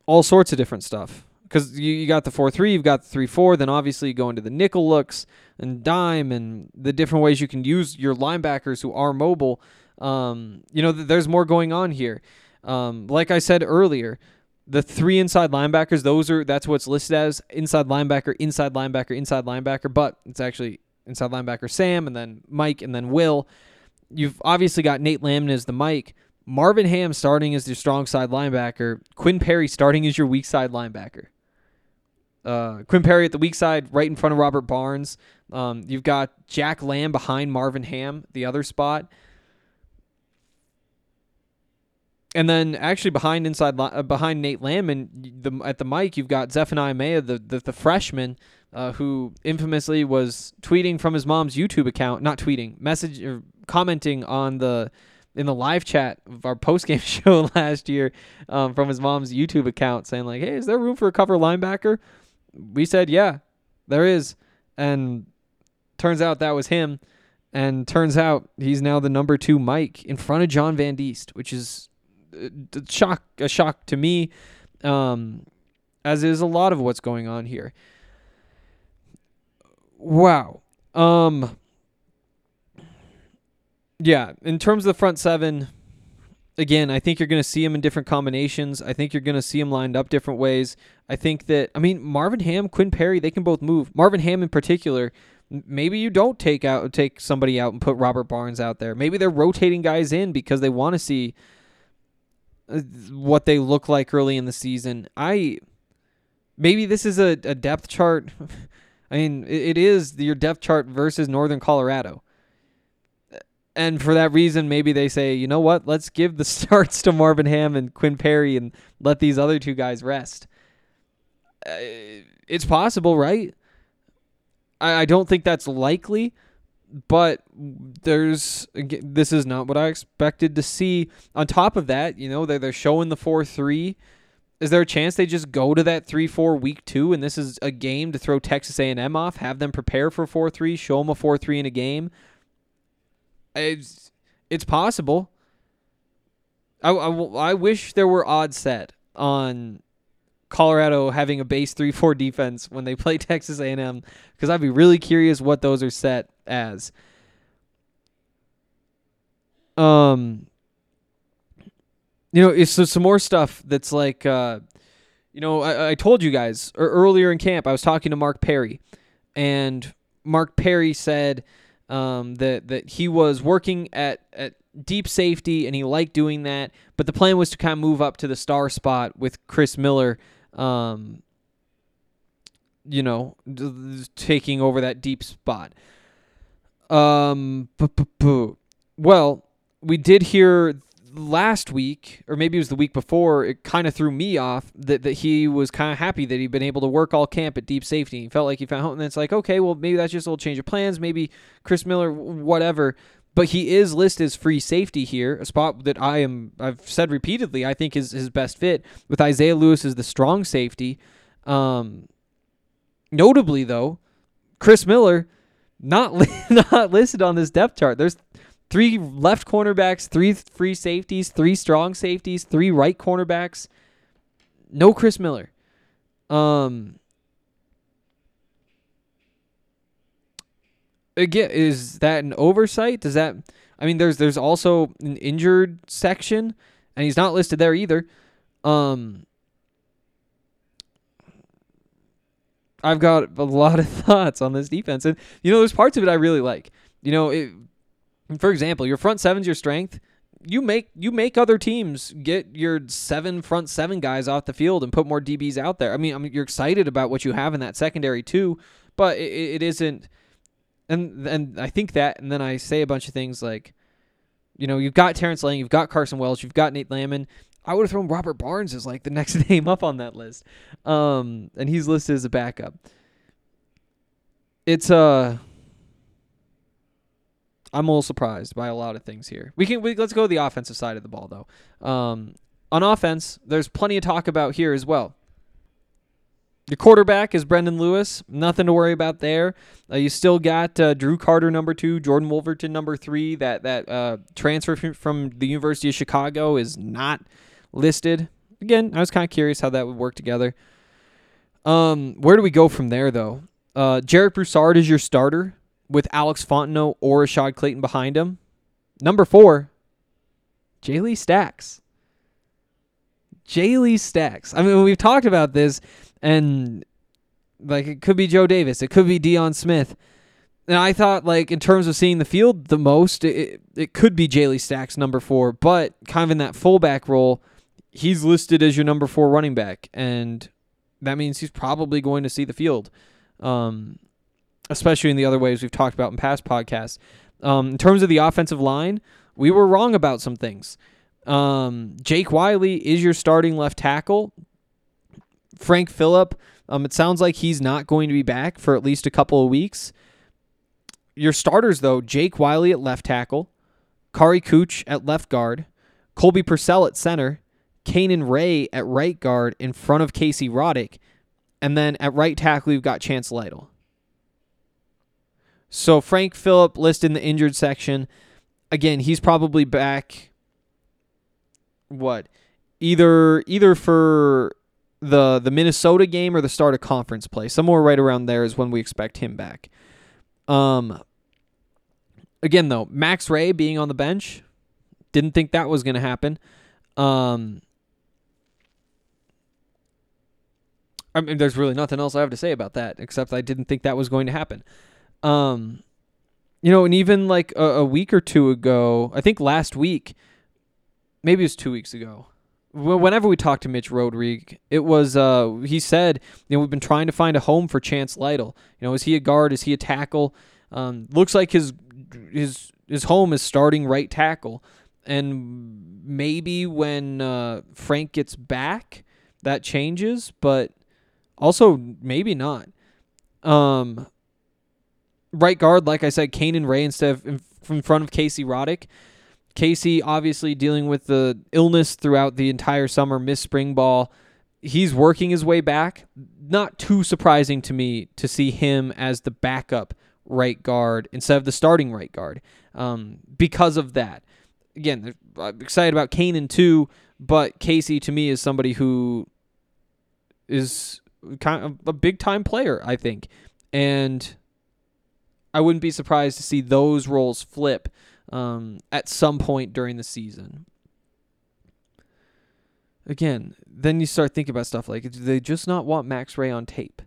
all sorts of different stuff because you, you got the 4 3, you've got the 3 4, then obviously you go into the nickel looks and dime and the different ways you can use your linebackers who are mobile. Um, you know, th- there's more going on here. Um, like I said earlier, the three inside linebackers, those are that's what's listed as inside linebacker, inside linebacker, inside linebacker, but it's actually inside linebacker Sam and then Mike and then Will. You've obviously got Nate Landman as the Mike. Marvin Ham starting as your strong side linebacker. Quinn Perry starting as your weak side linebacker. Uh, Quinn Perry at the weak side, right in front of Robert Barnes. Um, you've got Jack Lamb behind Marvin Ham, the other spot. And then actually behind inside uh, behind Nate Landman, the at the mic you've got Zephaniah Maea, the the, the freshman, uh, who infamously was tweeting from his mom's YouTube account, not tweeting, message or commenting on the in the live chat of our post game [laughs] show last year um, from his mom's YouTube account, saying like, "Hey, is there room for a cover linebacker?" We said, "Yeah, there is," and turns out that was him. And turns out he's now the number two Mike in front of John Van Diest, which is shock a shock to me, um, as is a lot of what's going on here. Wow. Um. Yeah, in terms of the front seven, again, I think you're going to see them in different combinations. I think you're going to see them lined up different ways. I think that I mean Marvin Ham, Quinn Perry, they can both move. Marvin Ham in particular, maybe you don't take out take somebody out and put Robert Barnes out there. Maybe they're rotating guys in because they want to see what they look like early in the season. I maybe this is a, a depth chart. [laughs] I mean, it, it is your depth chart versus Northern Colorado. And for that reason, maybe they say, you know what? Let's give the [laughs] starts to Marvin Ham and Quinn Perry and let these other two guys rest. Uh, it's possible, right? I, I don't think that's likely, but there's this is not what I expected to see. On top of that, you know, they're, they're showing the 4 3. Is there a chance they just go to that 3-4 week 2 and this is a game to throw Texas A&M off, have them prepare for 4-3, show them a 4-3 in a game? It's it's possible. I, I, I wish there were odds set on Colorado having a base three four [laughs] defense when they play [laughs] Texas A&M because I'd be really curious what those are set as. Um, you know, it's so some more stuff that's like, uh, you know, I, I told you guys er, earlier in camp I was talking to Mark Perry, and Mark Perry said um, that that he was working at at deep safety and he liked doing that, but the plan was to kind of move up to the star spot with Chris Miller. Um, you know, taking over that deep spot. Um, well, we did hear last week, or maybe it was the week before, it kind of threw me off that, that he was kind of happy that he'd been able to work all camp at deep safety. He felt like he found home. And it's like, okay, well, maybe that's just a little change of plans. Maybe Chris Miller, whatever. But he is listed as free safety here, a spot that I am, I've said repeatedly, I think is his best fit with Isaiah Lewis as the strong safety. Um, notably, though, Chris Miller not li- [laughs] not listed on this depth chart. There's three left cornerbacks, three free safeties, three strong safeties, three right cornerbacks. No Chris Miller. Um again, is that an oversight? Does that I mean there's there's also an injured section and he's not listed there either. Um I've got a lot of [laughs] thoughts on this defense and you know there's parts of it I really like. You know, it, for example, your front seven's your strength. You make you make other teams get your seven front seven guys off the field and put more DBs out there. I mean, I mean you're excited about what you have in that secondary too, but it, it isn't. And and I think that, and then I say a bunch of things like, you know, you've got Terrence Lang, you've got Carson Wells, you've got Nate Landman. I would have thrown Robert Barnes as like the next [laughs] name up on that list, um, and he's listed as a backup. It's uh I'm a little surprised by a lot of things here. We can we, let's go to the offensive side of the ball though. Um, on offense, there's plenty of talk about here as well. Your quarterback is Brendon Lewis. Nothing to worry about there. Uh, you still got uh, Drew Carter number two, Jordan Woolverton number three. That that uh, transfer from, from the University of Chicago is not listed. Again, I was kind of curious how that would work together. Um, where do we go from there though? Uh, Jarek Broussard is your starter with Alex Fontenot or Ashaad Clayton behind him. Number four, Jayle Stacks. Jayle Stacks. I mean, we've talked about this, and like it could be Joe Davis, it could be Deion Smith. And I thought, like, in terms of seeing the field the most, it, it could be Jayle Stacks, number four, but kind of in that fullback role, he's listed as your number four running back. And that means he's probably going to see the field. Um, especially in the other ways we've talked about in past podcasts. Um, in terms of the offensive line, we were wrong about some things. Um, Jake Wiley is your starting left tackle. Frank Fillip, um, it sounds like he's not going to be back for at least a couple of weeks. Your starters, though, Jake Wiley at left tackle, Kary Kutsch at left guard, Colby Pursell at center, Kanan Ray at right guard in front of Casey Roddick, and then at right tackle, you've got Chance Lytle. So Frank Fillip listed in the injured section. Again, he's probably back. What? Either either for the the Minnesota game or the start of conference play. Somewhere right around there is when we expect him back. Um. Again, though, Max Wray being on the bench, didn't think that was going to happen. Um. I mean, there's really nothing else I have to say about that except I didn't think that was going to happen. Um, you know, and even like a, a, week or two ago, I think last week, maybe it was two weeks ago. Whenever we talked to Mitch Rodrigue, it was uh he said, you know, we've been trying to find a home for Chance Lytle. You know, is he a guard? Is he a tackle? Um, looks like his his his home is starting right tackle, and maybe when uh, Frank gets back, that changes, but also maybe not. Um, right guard, like I said, Kanan Ray instead of in, in front of Casey Roddick. Casey obviously dealing with the illness throughout the entire summer, missed spring ball. He's working his way back. Not too surprising to me to see him as the backup right guard instead of the starting right guard um, because of that. again, I'm excited about Kanan too, but Casey to me is somebody who is kind of a big time player, I think. And I wouldn't be surprised to see those roles flip um, at some point during the season. Again, then you start thinking about stuff like, do they just not want Max Wray on tape?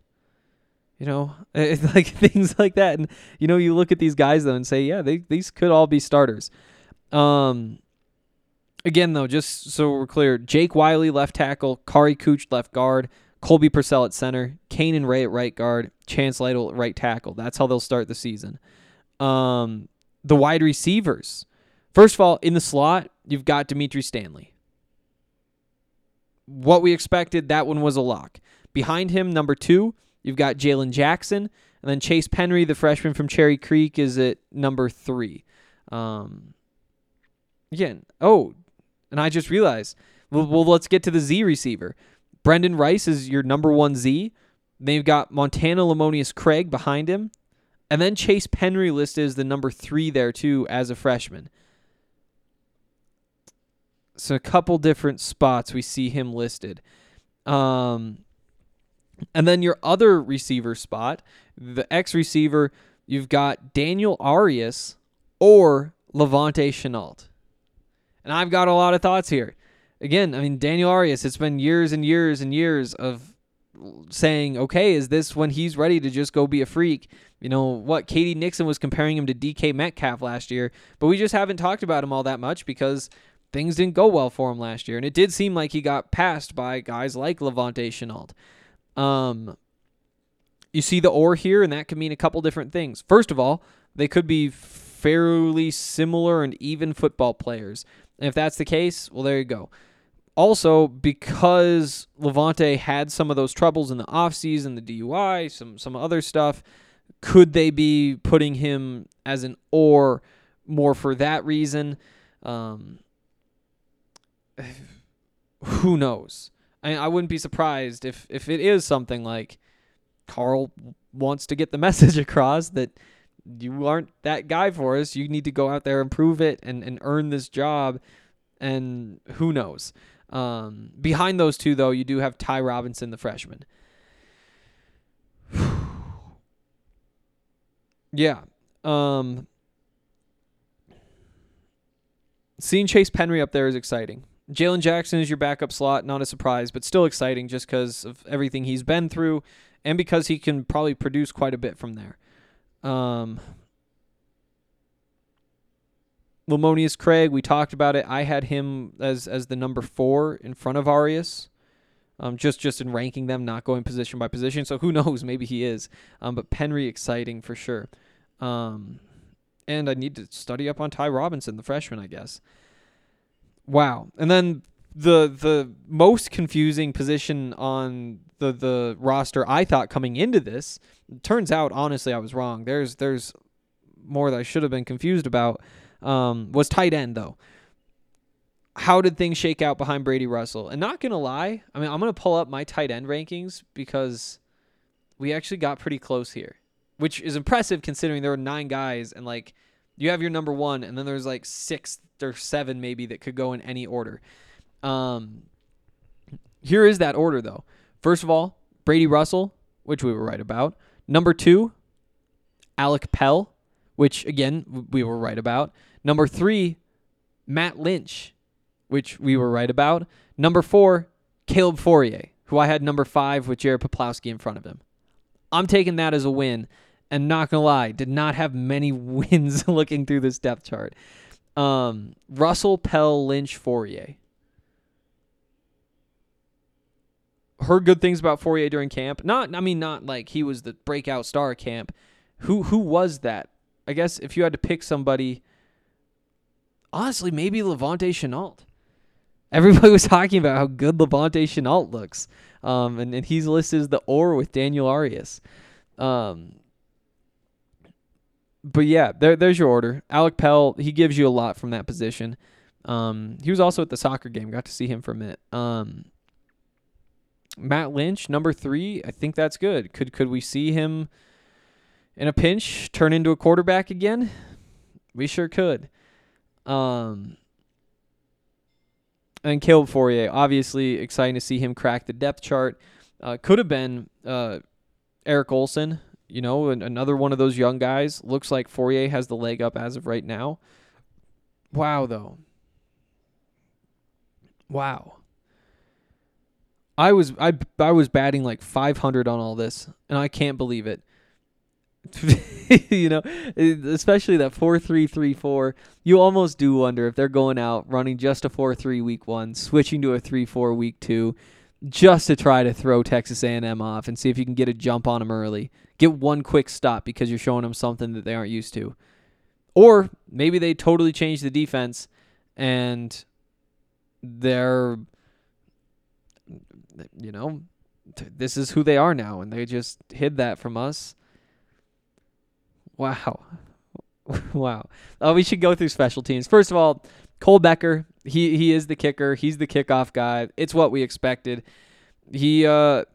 You know, It's [laughs] [laughs] like things like that. And, you know, you look at these guys, though, and say, yeah, they, these could all be starters. Um, again, though, just so we're clear, Jake Wiley, left tackle, Kary Kutsch, left guard, Colby Pursell at center, Kanan Ray at right guard, Chance Lytle at right tackle. That's how they'll start the season. Um, the wide receivers. First of all, in the slot, you've got Dimitri Stanley. What we expected, that one was a lock. Behind him, number two, you've got Jaylon Jackson. And then Chase Penry, the freshman from Cherry Creek, is at number three. Um, again, oh, and I just realized, well, well, let's get to the Z receiver. Brenden Rice is your number one Z. They've got Montana Lemonious-Craig behind him. And then Chase Penry listed as the number three there, too, as a freshman. So a couple different spots we see him listed. Um, and then your other receiver spot, the X receiver, you've got Daniel Arias or La'Vontae Shenault. And I've got a lot of thoughts here. Again, I mean, Daniel Arias, it's been years and years and years of saying, okay, is this when he's ready to just go be a freak? You know, what KD Nixon was comparing him to DK Metcalf last year, but we just haven't talked about him all that much because things didn't go well for him last year. And it did seem like he got passed by guys like La'Vontae Shenault. Um, you see the or here, and that could mean a couple different things. First of all, they could be fairly similar and even football players. And if that's the case, well, there you go. Also, because La'Vontae had some of those troubles in the offseason, the DUI, some some other stuff, could they be putting him as an or more for that reason? Um, who knows? I, I wouldn't be surprised if if it is something like Karl wants to get the [laughs] message across that you aren't that guy for us. You need to go out there and prove it and, and earn this job. And who knows? Um, behind those two, though, you do have Ty Robinson, the freshman. [sighs] yeah. Um, seeing Chase Penry up there is exciting. Jaylon Jackson is your backup slot, not a surprise, but still exciting just because of everything he's been through and because he can probably produce quite a bit from there. Um, Lemonious-Craig, we talked about it. I had him as as the number four in front of Arias. Um, just just in ranking them, not going position by position. So who [laughs] knows? Maybe he is. Um, but Penry exciting for sure. Um, and I need to study up on Ty Robinson, the freshman, I guess. Wow. And then the the most confusing position on the the roster I thought coming into this turns out honestly I was wrong. There's there's more that I should have been confused about. Um, was tight end though. How did things shake out behind Brady Russell? And not gonna lie, I mean I'm gonna pull up my tight end rankings because we actually got pretty close here, which is impressive considering there were nine guys and like you have your number one, and then there's like six or seven maybe that could go in any order. Um, here is that order though. First of all, Brady Russell, which we were right about. Number two, Alec Pell, which again we were right about. Number three, Matt Lynch, which we were right about. Number four, Caleb Fauria, who I had number five with Jared Poplawski in front of him. I'm taking that as a win, and not gonna lie, did not have many [laughs] wins [laughs] looking through this depth chart. Um, Russell, Pell, Lynch, Fauria. Heard good things about Fauria during camp. Not, I mean, not like he was the breakout star camp. Who, who was that? I guess if you had to pick somebody, honestly, maybe La'Vontae Shenault. Everybody [laughs] was talking about how good La'Vontae Shenault looks, um, and, and he's listed as the or with Daniel Arias. Um, but yeah, there, there's your order. Alec Pell, he gives you a lot from that position. Um, he was also at the soccer game. Got to see him for a minute. Um, Matt Lynch, number three. I think that's good. Could could we see him in a pinch turn into a quarterback again? We sure could. Um, and Caleb Fauria, obviously exciting to see him crack the depth chart. Uh, could have been uh, Eric Olson, you know, an, another one of those young guys. Looks like Fauria has the leg up as of right now. Wow, though. Wow. I was I I was batting like 500 on all this, and I can't believe it. [laughs] you know, especially that four three three four. You almost do wonder if they're going out running just a four three week one, switching to a three four week two, just to try to throw Texas A&M off and see if you can get a jump on them early. Get one quick stop because you're showing them something that they aren't used to, or maybe they totally change the defense and they're, you know, this is who they are now, and they just hid that from us Wow. [laughs] wow. Oh, we should go through special teams. First of all, Cole Becker, he he is the kicker. He's the kickoff guy. It's what we expected. He uh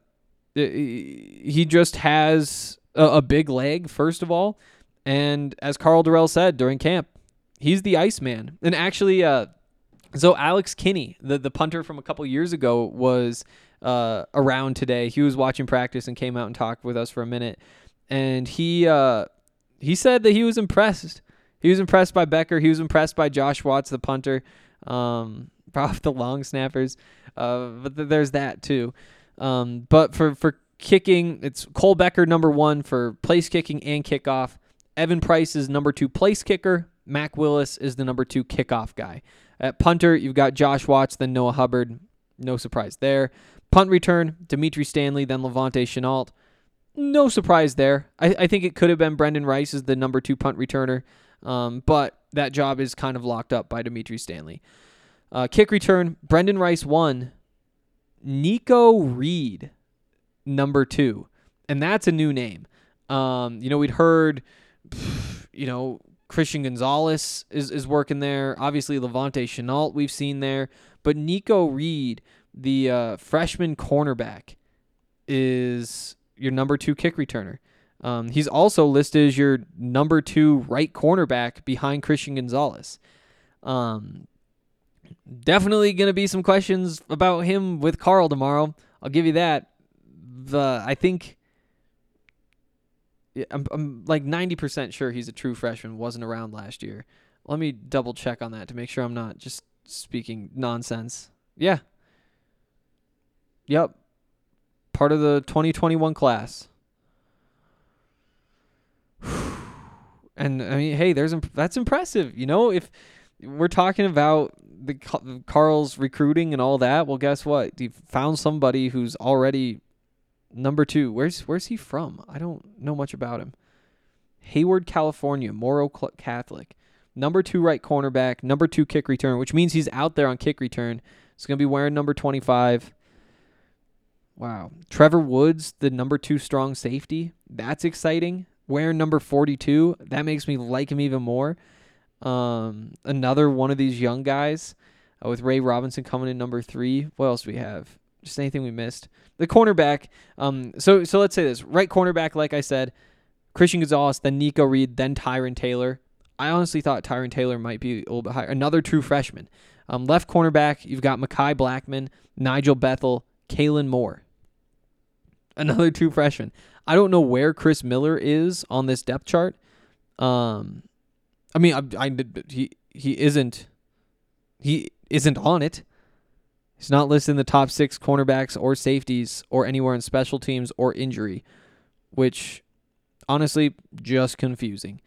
he just has a, a big leg, first of all. And as Karl Dorrell said during camp, he's the Iceman. And actually, uh, so Alex Kinney, the, the punter from a couple years ago, was uh, around today. He was watching practice and came out and talked with us for a minute. And he uh, he said that he was impressed. He was impressed by Becker. He was impressed by Josh Watts, the punter, um, [laughs] the long snappers. Uh, but th- there's that too. Um, but for for kicking, it's Cole Becker number one for place kicking and kickoff. Evan Price is number two place kicker. Mac Willis is the number two kickoff guy. At punter, you've got Josh Watts, then Noah Hubbard. No surprise there. Punt return, Dimitri Stanley, then La'Vontae Shenault no surprise there. I, I think it could have been Brenden Rice as the number two punt returner, um, but that job is kind of locked up by Dimitri Stanley. Uh, kick return, Brenden Rice one, Nikko Reed number two, and that's a new name. Um, you know, we'd heard, [sighs] you know, Christian Gonzalez is, is working there. Obviously, La'Vontae Shenault we've seen there, but Nikko Reed, the uh, freshman cornerback, is your number two kick returner. Um, he's also listed as your number two right cornerback behind Christian Gonzalez. Um, definitely going to be some questions about him with Karl tomorrow. I'll give you that. The I think I'm, I'm like 90% sure he's a true freshman, wasn't around last year. Let me double check on that to make sure I'm not just speaking nonsense. Yeah. Yep part of the 2021 class. [sighs] And I mean, hey, there's that's impressive. You know, if we're talking about the Karl's recruiting and all that, well, guess what? You found somebody who's already number two. Where's where's he from? I don't know much about him. Hayward, California, Moreau Catholic. Number two right cornerback, number two kick return, which means he's out there on kick return. He's gonna be wearing number 25. Wow. Trevor Woods, the number two strong safety. That's exciting. Wearing number 42, that makes me like him even more. Um, another one of these young guys uh, with Ray Robinson coming in number three. What else do we have? Just anything we missed. The cornerback. Um, so so let's say this right cornerback, like I said, Christian Gonzalez, then Nikko Reed, then Tyrin Taylor. I honestly thought Tyrin Taylor might be a little bit higher. Another true freshman. Um, left cornerback, you've got Mekhi Blackmon, Nigel Bethel, Kaylin Moore another two freshmen. I don't know where Chris Miller is on this depth chart. Um, I mean, I, I he he isn't he isn't on it. He's not listed in the top six cornerbacks or safeties or anywhere in special teams or injury, which honestly just confusing.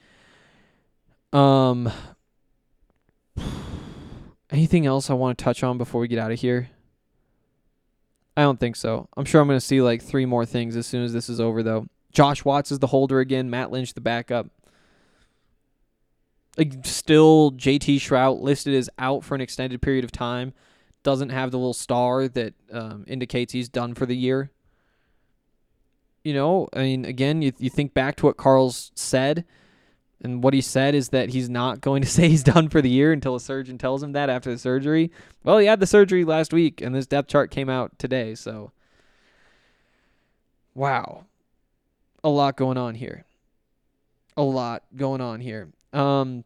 Um, [sighs] anything else I want to touch on before we get out of here? I don't think so. I'm sure I'm going to see like three more things as soon as this is over, though. Josh Watts is the holder again. Matt Lynch the backup. Like still, JT Shrout listed as out for an extended period of time. Doesn't have the little star that um, indicates he's done for the year. You know, I mean, again, you you think back to what Karl's said and what he said is that he's not going to [laughs] say he's done for the year until a surgeon tells him that after the surgery. Well, he had the surgery last week, and this depth chart came out today. So, wow, a lot going on here. A lot going on here. Um,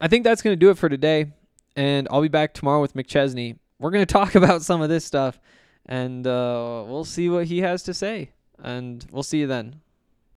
I think that's going to do it for today, and I'll be back tomorrow with McChesney. we're gonna [laughs] talk about some of this stuff, and uh, we'll see what he has to say. And we'll see you then.